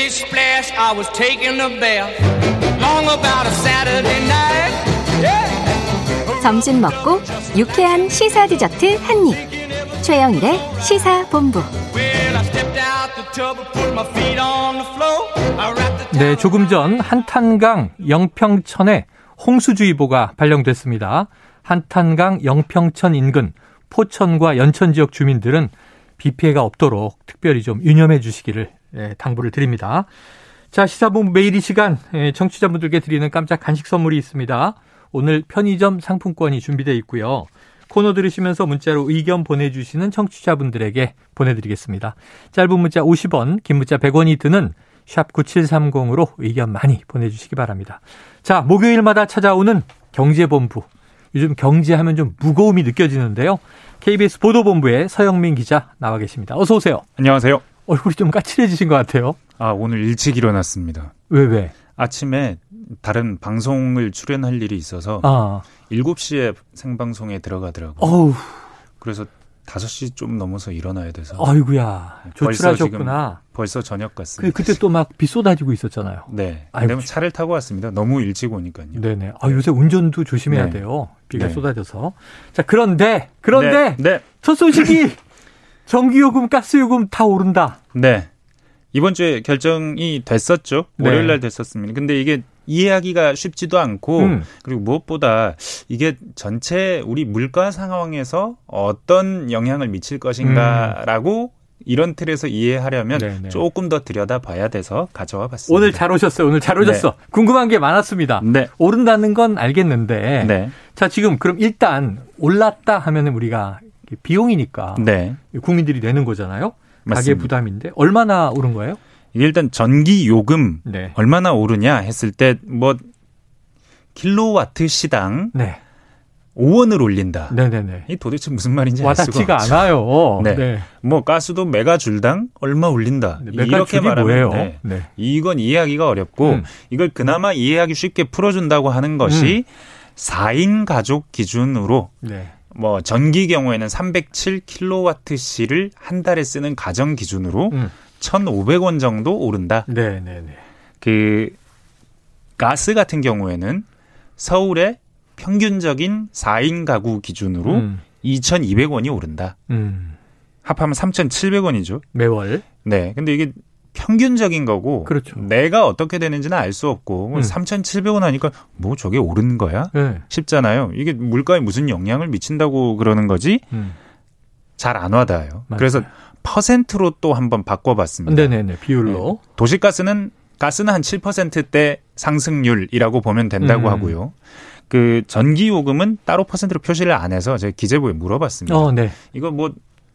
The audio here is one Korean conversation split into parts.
Splish splash, I was taking a bath. Long about a Saturday night. Yeah. 점심 먹고 유쾌한 시사 디저트 한 입. 최영일의 시사 본부. Well, I stepped out the tub and put my feet on the floor. I wrapped the 네, 조금 전 한탄강 영평천에 홍수주의보가 발령됐습니다. 한탄강 영평천 인근 포천과 연천 지역 주민들은 비 피해가 없도록 특별히 좀 유념해 주시기를 예, 당부를 드립니다. 자, 시사본부 매일 이 시간 예, 청취자분들께 드리는 깜짝 간식 선물이 있습니다. 오늘 편의점 상품권이 준비되어 있고요. 코너 들으시면서 문자로 의견 보내주시는 청취자분들에게 보내드리겠습니다. 짧은 문자 50원, 긴 문자 100원이 드는 샵 9730으로 의견 많이 보내주시기 바랍니다. 자, 목요일마다 찾아오는 경제본부. 요즘 경제하면 좀 무거움이 느껴지는데요. KBS 보도본부의 서영민 기자 나와 계십니다. 어서 오세요. 안녕하세요. 얼굴이 좀 까칠해지신 것 같아요. 아, 오늘 일찍 일어났습니다. 왜, 왜? 아침에 다른 방송을 출연할 일이 있어서 아, 7시에 생방송에 들어가더라고요. 어우, 그래서 5시 좀 넘어서 일어나야 돼서 아이구야. 벌써 조출하셨구나. 벌써 저녁 그, 같습니다. 그때 또 막 비 쏟아지고 있었잖아요. 네. 아이고, 근데 차를 타고 왔습니다. 너무 일찍 오니까요. 네네. 아, 요새 운전도 조심해야 네. 돼요. 비가 네. 쏟아져서. 자, 그런데, 그런데, 네. 네. 첫 소식이 전기요금, 가스요금 다 오른다. 네. 이번 주에 결정이 됐었죠. 네. 월요일 날 됐었습니다. 근데 이게 이해하기가 쉽지도 않고 음. 그리고 무엇보다 이게 전체 우리 물가 상황에서 어떤 영향을 미칠 것인가라고 이런 틀에서 이해하려면 네, 네. 조금 더 들여다봐야 돼서 가져와 봤습니다. 오늘 잘 오셨어요. 오늘 잘 오셨어. 궁금한 게 많았습니다. 네. 오른다는 건 알겠는데. 네. 자, 지금 그럼 일단 올랐다 하면 은 우리가 비용이니까 네. 국민들이 내는 거잖아요. 가계 맞습니다. 부담인데 얼마나 오른 거예요? 일단 전기 요금 네. 얼마나 오르냐 했을 때 뭐 킬로와트 시당 네. 5원을 올린다. 네네네. 이 도대체 무슨 말인지 와닿지가. 않아요. 네. 뭐 가스도 메가 줄당 얼마 올린다. 네, 이렇게 말하면? 네. 네. 이건 이해하기가 어렵고 음. 이걸 그나마 이해하기 쉽게 풀어준다고 하는 것이 4인 가족 기준으로 네. 뭐 전기 경우에는 307kWh를 한 달에 쓰는 가정 기준으로 음. 1,500원 정도 오른다. 네 네 네. 그 가스 같은 경우에는 서울의 평균적인 4인 가구 기준으로 음. 2,200원이 오른다. 음. 합하면 3,700원이죠. 매월. 네. 근데 이게 평균적인 거고 그렇죠. 내가 어떻게 되는지는 알 수 없고 음. 3,700원 하니까 뭐 저게 오른 거야? 네. 싶잖아요. 이게 물가에 무슨 영향을 미친다고 그러는 거지 음. 잘안 와닿아요. 맞아요. 그래서 퍼센트로 또 한번 바꿔봤습니다. 네네네. 비율로. 도시가스는 가스는 한 7%대 상승률이라고 보면 된다고 음. 하고요. 그 전기 요금은 따로 퍼센트로 표시를 안 해서 제가 기재부에 물어봤습니다. 어, 네. 이거 뭐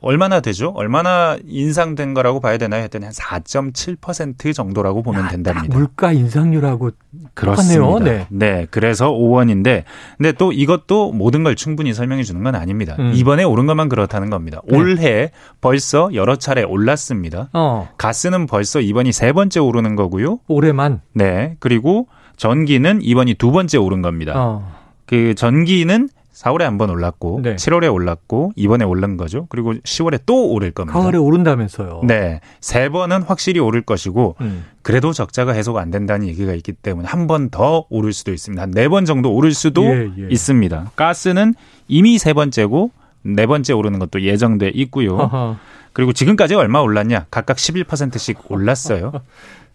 얼마나 되죠? 얼마나 인상된 거라고 봐야 되나요? 했더니 한 4.7% 정도라고 보면 야, 된답니다. 딱 물가 인상률하고 그렇습니다. 똑같네요. 네. 그래서 5원인데, 근데 또 이것도 모든 걸 충분히 설명해 주는 건 아닙니다. 음. 이번에 오른 것만 그렇다는 겁니다. 네. 올해 벌써 여러 차례 올랐습니다. 어, 가스는 벌써 이번이 세 번째 오르는 거고요. 올해만. 네. 그리고 전기는 이번이 두 번째 오른 겁니다. 어. 그 전기는 4월에 한 번 올랐고, 네. 7월에 올랐고, 이번에 오른 거죠. 그리고 10월에 또 오를 겁니다. 가을에 오른다면서요. 네. 세 번은 확실히 오를 것이고, 음. 그래도 적자가 해소가 안 된다는 얘기가 있기 때문에 한 번 더 오를 수도 있습니다. 한 네 번 정도 오를 수도 예, 예. 있습니다. 가스는 이미 세 번째고 네 번째 오르는 것도 예정돼 있고요. 어허. 그리고 지금까지 얼마 올랐냐? 각각 11%씩 올랐어요.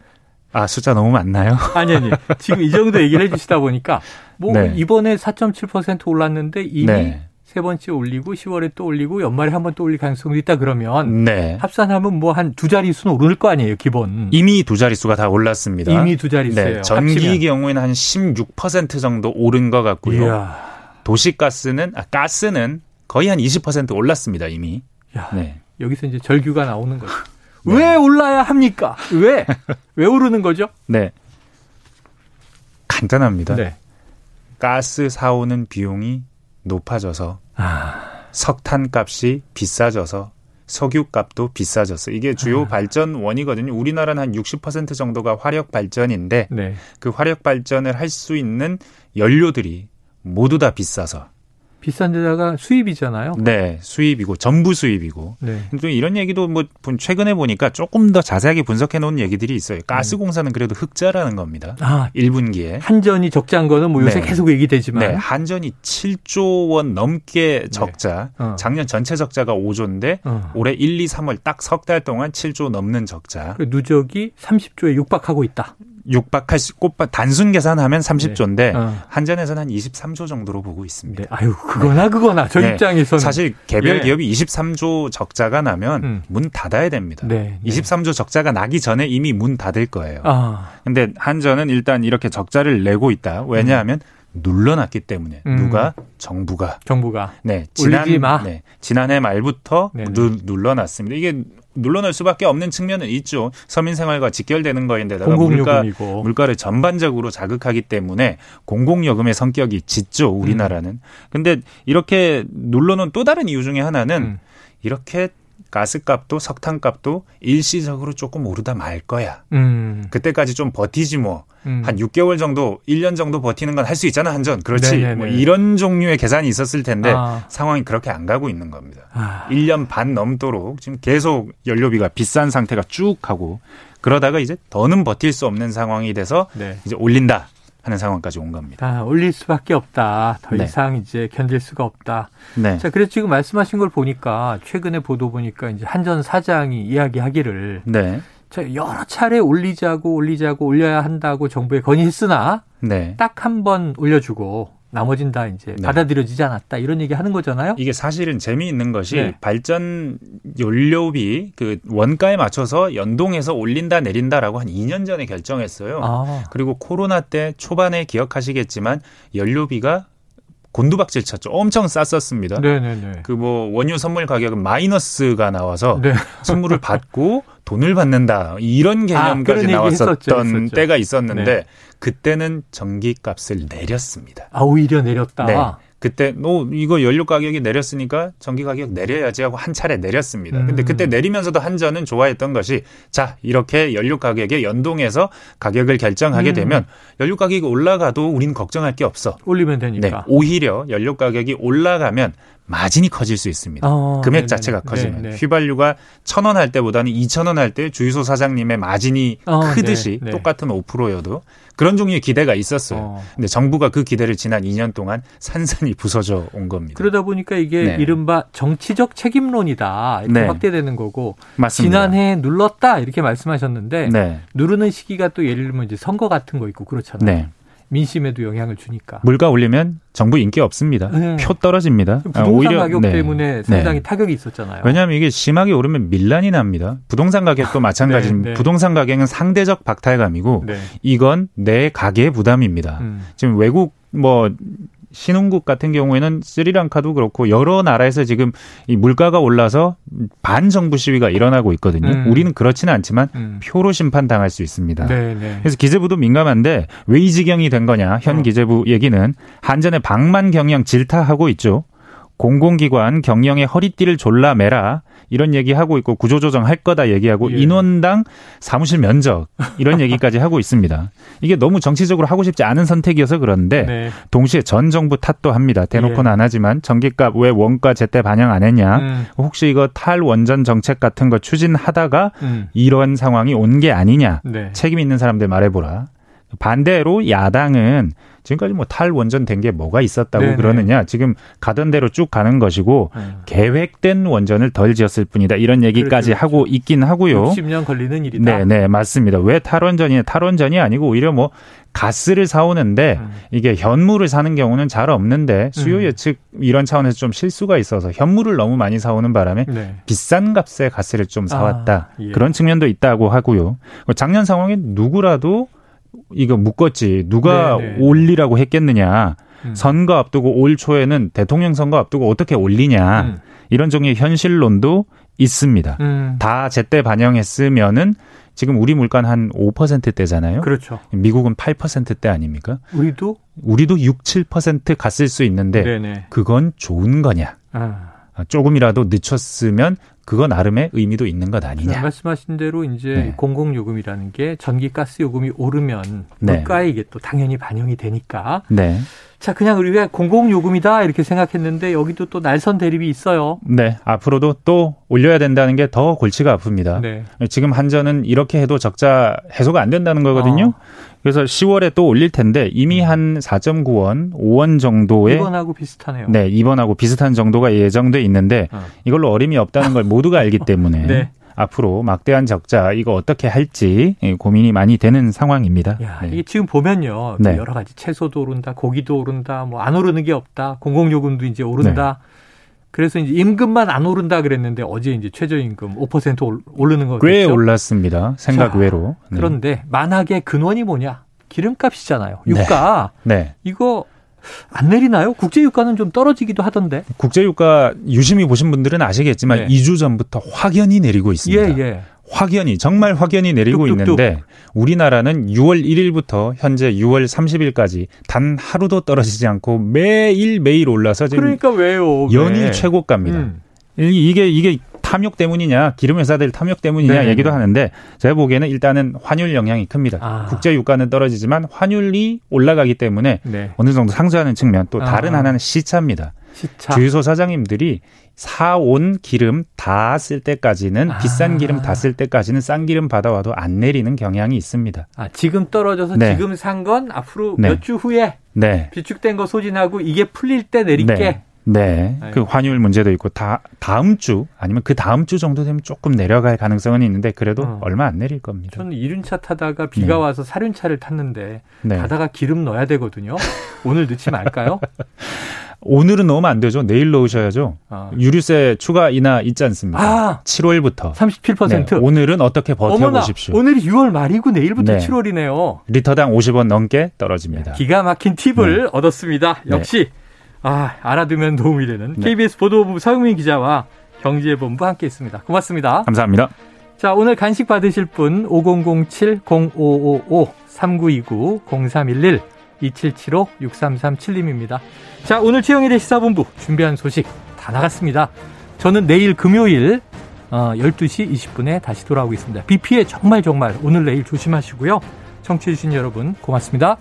아, 숫자 너무 많나요? 아니 아니. 지금 이 정도 얘기를 해주시다 보니까 뭐 네. 이번에 4.7% 올랐는데 이미 네. 세 번째 올리고 10월에 또 올리고 연말에 한 번 또 올릴 가능성도 있다 그러면 네. 합산하면 뭐 한 두 자릿수는 오를 거 아니에요 기본. 이미 두 자릿수가 다 올랐습니다. 이미 두 자릿수예요. 네, 전기 합치면. 경우에는 한 16% 정도 오른 것 같고요. 이야. 도시가스는 아, 가스는 거의 한 20% 올랐습니다, 이미. 야, 네. 여기서 이제 절규가 나오는 거죠. 왜 올라야 합니까? 왜? 왜 오르는 거죠? 네. 간단합니다. 네. 가스 사오는 비용이 높아져서 아, 석탄 값이 비싸져서 석유 값도 비싸졌어. 이게 주요 아. 발전 원이거든요. 우리나라는 한 60% 정도가 화력 발전인데 네. 그 화력 발전을 할 수 있는 연료들이 모두 다 비싸서 비싼 데다가 수입이잖아요. 네, 수입이고 전부 수입이고. 네. 또 이런 얘기도 뭐 최근에 보니까 조금 더 자세하게 분석해 놓은 얘기들이 있어요. 가스 공사는 그래도 흑자라는 겁니다. 아, 1분기에. 한전이 적자인 거는 뭐 요새 네. 계속 얘기되지만 네, 한전이 7조 원 넘게 적자. 어. 작년 전체 적자가 5조인데 어. 올해 1, 2, 3월 딱 석 달 동안 7조 넘는 적자. 그 누적이 30조에 육박하고 있다. 육박할 수, 꽃바, 단순 계산하면 30조인데 어. 한전에서는 한 23조 정도로 보고 있습니다. 네. 아유, 그거나 그거나 저 네. 입장에서는 사실 개별 예. 기업이 23조 적자가 나면 음. 문 닫아야 됩니다. 네, 네. 23조 적자가 나기 전에 이미 문 닫을 거예요. 아, 근데 한전은 일단 이렇게 적자를 내고 있다. 왜냐하면 눌러놨기 때문에 음. 누가 정부가 정부가 네 올리지 마. 네, 지난해 말부터. 누, 눌러놨습니다. 이게 눌러놓을 수밖에 없는 측면은 있죠. 서민 생활과 직결되는 거인데다가 물가 물가를 전반적으로 자극하기 때문에 공공요금의 성격이 짙죠 우리나라는. 근데 이렇게 눌러놓은 또 다른 이유 중에 하나는 음. 이렇게 가스값도 석탄값도 일시적으로 조금 오르다 말 거야. 음, 그때까지 좀 버티지 뭐. 음. 한 6개월 정도, 1년 정도 버티는 건 할 수 있잖아, 한전. 그렇지. 네네네. 뭐 이런 종류의 계산이 있었을 텐데 아. 상황이 그렇게 안 가고 있는 겁니다. 아, 1년 반 넘도록 지금 계속 연료비가 비싼 상태가 쭉 하고 그러다가 이제 더는 버틸 수 없는 상황이 돼서 네. 이제 올린다 하는 상황까지 온 겁니다. 다 올릴 수밖에 없다. 더 네. 이상 이제 견딜 수가 없다. 네. 자, 그래서 지금 말씀하신 걸 보니까 최근에 보도 보니까 이제 한전 사장이 이야기하기를 네. 자, 여러 차례 올리자고 올리자고 올려야 한다고 정부에 건의했으나 네. 딱한 번 올려주고 나머진 다 이제 네. 받아들여지지 않았다 이런 얘기 하는 거잖아요. 이게 사실은 재미있는 것이 네. 발전 연료비 그 원가에 맞춰서 연동해서 올린다 내린다라고 한 2년 전에 결정했어요. 아, 그리고 코로나 때 초반에 기억하시겠지만 연료비가 곤두박질 쳤죠. 엄청 쌌었습니다. 네네네. 그 뭐 원유 선물 가격은 마이너스가 나와서 네. 선물을 받고 돈을 받는다 이런 아, 개념까지 얘기 나왔었던 했었죠, 했었죠. 때가 있었는데 네. 그때는 전기값을 내렸습니다. 아, 오히려 내렸다. 네. 그때 너 이거 연료 가격이 내렸으니까 전기 가격 내려야지 하고 한 차례 내렸습니다. 음. 근데 그때 내리면서도 한전은 좋아했던 것이 자 이렇게 연료 가격에 연동해서 가격을 결정하게 음. 되면 연료 가격이 올라가도 우리는 걱정할 게 없어. 올리면 네, 되니까. 오히려 연료 가격이 올라가면 마진이 커질 수 있습니다. 어, 금액 네네네. 자체가 커지면 네, 네. 휘발유가 천 원 할 때보다는 이천 원 할 때 주유소 사장님의 마진이 어, 크듯이 네, 네. 똑같은 5%여도 그런 종류의 기대가 있었어요. 어. 근데 정부가 그 기대를 지난 2년 동안 산산이 부서져 온 겁니다. 그러다 보니까 이게 네. 이른바 정치적 책임론이다 이렇게 네. 확대되는 거고 맞습니다. 지난해 눌렀다 이렇게 말씀하셨는데 네. 누르는 시기가 또 예를 들면 이제 선거 같은 거 있고 그렇잖아요. 네. 민심에도 영향을 주니까. 물가 올리면 정부 인기 없습니다. 네. 표 떨어집니다. 아, 부동산 오히려- 가격 네. 때문에 네. 상당히 타격이 있었잖아요. 왜냐하면 이게 심하게 오르면 밀란이 납니다. 부동산 가격도 마찬가지입니다. 네. 부동산 가격은 상대적 박탈감이고 네. 이건 내 가계의 부담입니다. 음. 지금 외국 뭐 신흥국 같은 경우에는 스리랑카도 그렇고 여러 나라에서 지금 이 물가가 올라서 반정부 시위가 일어나고 있거든요. 음. 우리는 그렇지는 않지만 음. 표로 심판 당할 수 있습니다. 네, 네. 그래서 기재부도 민감한데 왜 이 지경이 된 거냐? 현 어. 기재부 얘기는 한전의 방만 경영 질타하고 있죠. 공공기관 경영의 허리띠를 졸라 매라 이런 얘기하고 있고 구조조정 할 거다 얘기하고 예. 인원당 사무실 면적 이런 얘기까지 하고 있습니다. 이게 너무 정치적으로 하고 싶지 않은 선택이어서 그런데 네. 동시에 전 정부 탓도 합니다. 대놓고는 예. 안 하지만 전기값 왜 원가 제때 반영 안 했냐? 음, 혹시 이거 탈원전 정책 같은 거 추진하다가 음. 이런 상황이 온 게 아니냐? 네. 책임 있는 사람들 말해보라. 반대로 야당은 지금까지 뭐 탈원전 된 게 뭐가 있었다고 네네. 그러느냐. 지금 가던 대로 쭉 가는 것이고 음. 계획된 원전을 덜 지었을 뿐이다. 이런 얘기까지 그렇죠, 하고 있긴 하고요. 60년 걸리는 일이다. 네, 네, 맞습니다. 왜 탈원전이냐? 탈원전이 아니고 오히려 뭐 가스를 사오는데 음. 이게 현물을 사는 경우는 잘 없는데 수요 음. 예측 이런 차원에서 좀 실수가 있어서 현물을 너무 많이 사오는 바람에 네. 비싼 값에 가스를 좀 사왔다. 아, 예. 그런 측면도 있다고 하고요. 작년 상황에 누구라도 이거 묶었지. 누가 네네. 올리라고 했겠느냐. 음. 선거 앞두고 올 초에는 대통령 선거 앞두고 어떻게 올리냐. 음. 이런 종류의 현실론도 있습니다. 음. 다 제때 반영했으면은 지금 우리 물가는 한 5%대잖아요. 그렇죠. 미국은 8%대 아닙니까? 우리도 우리도 6, 7% 갔을 수 있는데 네네. 그건 좋은 거냐? 아. 아, 조금이라도 늦췄으면 그거 나름의 의미도 있는 것 아니냐. 말씀하신 대로 이제 네. 공공요금이라는 게 전기 가스 요금이 오르면 네. 물가에 이게 또 당연히 반영이 되니까 네. 자 그냥 우리가 공공요금이다 이렇게 생각했는데 여기도 또 날선 대립이 있어요. 네. 앞으로도 또 올려야 된다는 게 더 골치가 아픕니다. 네. 지금 한전은 이렇게 해도 적자 해소가 안 된다는 거거든요. 어. 그래서 10월에 또 올릴 텐데 이미 한 4.9원, 5원 정도의 이번하고 비슷하네요. 네, 이번하고 비슷한 정도가 예정돼 있는데 어. 이걸로 어림이 없다는 걸 모두가 알기 때문에 네. 앞으로 막대한 적자 이거 어떻게 할지 예, 고민이 많이 되는 상황입니다. 야, 네. 이게 지금 보면요. 네. 여러 가지 채소도 오른다, 고기도 오른다, 뭐 안 오르는 게 없다, 공공요금도 이제 오른다. 네. 그래서 이제 임금만 안 오른다 그랬는데 어제 이제 최저임금 5% 올- 오르는 거겠죠. 꽤 올랐습니다. 생각 자, 외로. 네. 그런데 만약에 근원이 뭐냐? 기름값이잖아요. 유가 네. 이거 안 내리나요? 국제 유가는 좀 떨어지기도 하던데. 국제유가 유심히 보신 분들은 아시겠지만 네. 2주 전부터 확연히 내리고 있습니다. 예, 예. 확연히 정말 확연히 내리고 뚝뚝뚝. 있는데 우리나라는 6월 1일부터 현재 6월 30일까지 단 하루도 떨어지지 않고 매일 매일 올라서 지금 그러니까 왜요? 연일 왜? 최고가입니다. 음. 이- 이게 이게 탐욕 때문이냐 기름 회사들 탐욕 때문이냐 네네네. 얘기도 하는데 제가 보기에는 일단은 환율 영향이 큽니다. 아. 국제 유가는 떨어지지만 환율이 올라가기 때문에 네. 어느 정도 상쇄하는 측면 또 다른 아. 하나는 시차입니다. 시차. 주유소 사장님들이 사온 기름 다 쓸 때까지는 아. 비싼 기름 다 쓸 때까지는 싼 기름 받아와도 안 내리는 경향이 있습니다. 아, 지금 떨어져서 네. 지금 산 건 앞으로 네. 몇주 후에 네. 비축된 거 소진하고 이게 풀릴 때 내릴게. 네. 네. 아유. 그 환율 문제도 있고 다 다음 주 아니면 그 다음 주 정도 되면 조금 내려갈 가능성은 있는데 그래도 어. 얼마 안 내릴 겁니다. 저는 이륜차 타다가 비가 네. 와서 사륜차를 탔는데 네. 가다가 기름 넣어야 되거든요. 오늘 넣지 말까요? 오늘은 넣으면 안 되죠. 내일 넣으셔야죠. 아, 유류세 추가 인하 있지 않습니까? 아 7월부터. 37%. 오늘은 어떻게 버텨보십시오. 오늘이 6월 말이고 내일부터 네. 7월이네요. 리터당 50원 넘게 떨어집니다. 기가 막힌 팁을 얻었습니다. 네. 역시 아, 알아두면 도움이 되는 네. KBS 보도본부 서영민 기자와 경제본부 함께했습니다. 고맙습니다. 감사합니다. 자, 오늘 간식 받으실 분 5007-0555-3929-0311 2775-6337님입니다. 자, 오늘 최영일의 시사본부 준비한 소식 다 나갔습니다. 저는 내일 금요일 어, 12시 20분에 다시 돌아오겠습니다. 비 피해 정말 정말 오늘 내일 조심하시고요. 청취해주신 여러분 고맙습니다.